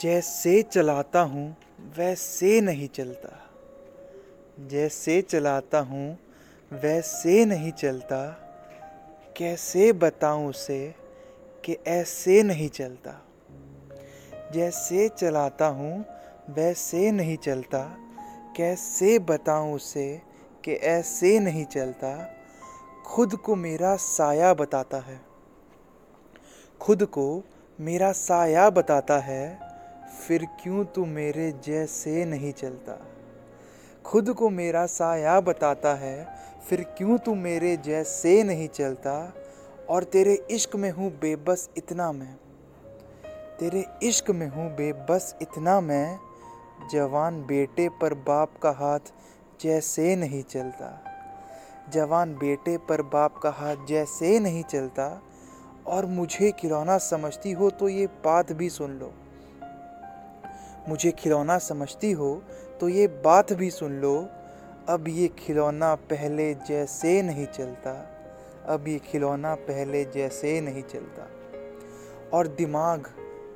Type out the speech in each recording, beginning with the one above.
जैसे चलाता हूँ, वैसे नहीं चलता। जैसे चलाता हूँ, वैसे नहीं चलता। कैसे बताऊँ उसे कि ऐसे नहीं चलता? जैसे चलाता हूँ, वैसे नहीं चलता। कैसे बताऊँ उसे कि ऐसे नहीं चलता? खुद को मेरा साया बताता है। खुद को मेरा साया बताता है फिर क्यों तू मेरे जैसे नहीं चलता? खुद को मेरा साया बताता है, फिर क्यों तू मेरे जैसे नहीं चलता? और तेरे इश्क में हूँ बेबस इतना मैं। तेरे इश्क में हूँ बेबस इतना मैं, जवान बेटे पर बाप का हाथ जैसे नहीं चलता। जवान बेटे पर बाप का हाथ जैसे नहीं चलता। और मुझे खिलौना समझती हो तो ये बात भी सुन लो। मुझे खिलौना समझती हो तो ये बात भी सुन लो। अब ये खिलौना पहले जैसे नहीं चलता। अब ये खिलौना पहले जैसे नहीं चलता। और दिमाग,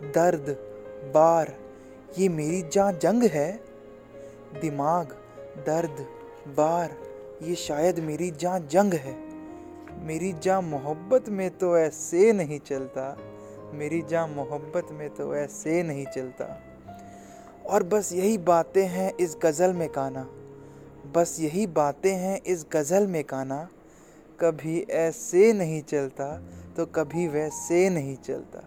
दर्द, बार, ये मेरी जहाँ जंग है। दिमाग, दर्द, बार, ये शायद मेरी जहाँ जंग है। मेरी जहाँ मोहब्बत में तो ऐसे नहीं चलता। मेरी जहाँ मोहब्बत में तो ऐसे नहीं चलता। और बस यही बातें हैं इस गज़ल में काना। बस यही बातें हैं इस गज़ल में काना। कभी ऐसे नहीं चलता तो कभी वैसे नहीं चलता।